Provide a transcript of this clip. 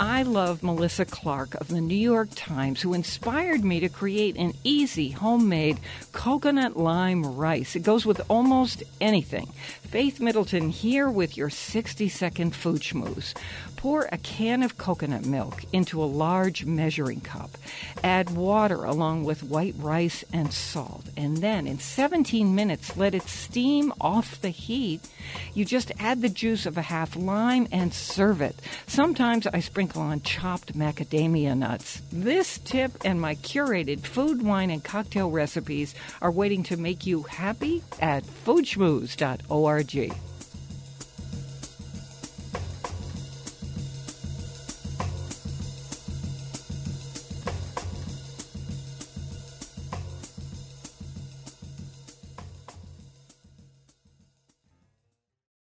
I love Melissa Clark of the New York Times, who inspired me to create an easy homemade coconut lime rice. It goes with almost anything. Faith Middleton here with your 60 second food schmooze. Pour a can of coconut milk into a large measuring cup. Add water along with white rice and salt. And then in 17 minutes, let it steam off the heat. You just add the juice of a half lime and serve it. Sometimes I sprinkle on chopped macadamia nuts. This tip and my curated food, wine, and cocktail recipes are waiting to make you happy at foodschmooze.org.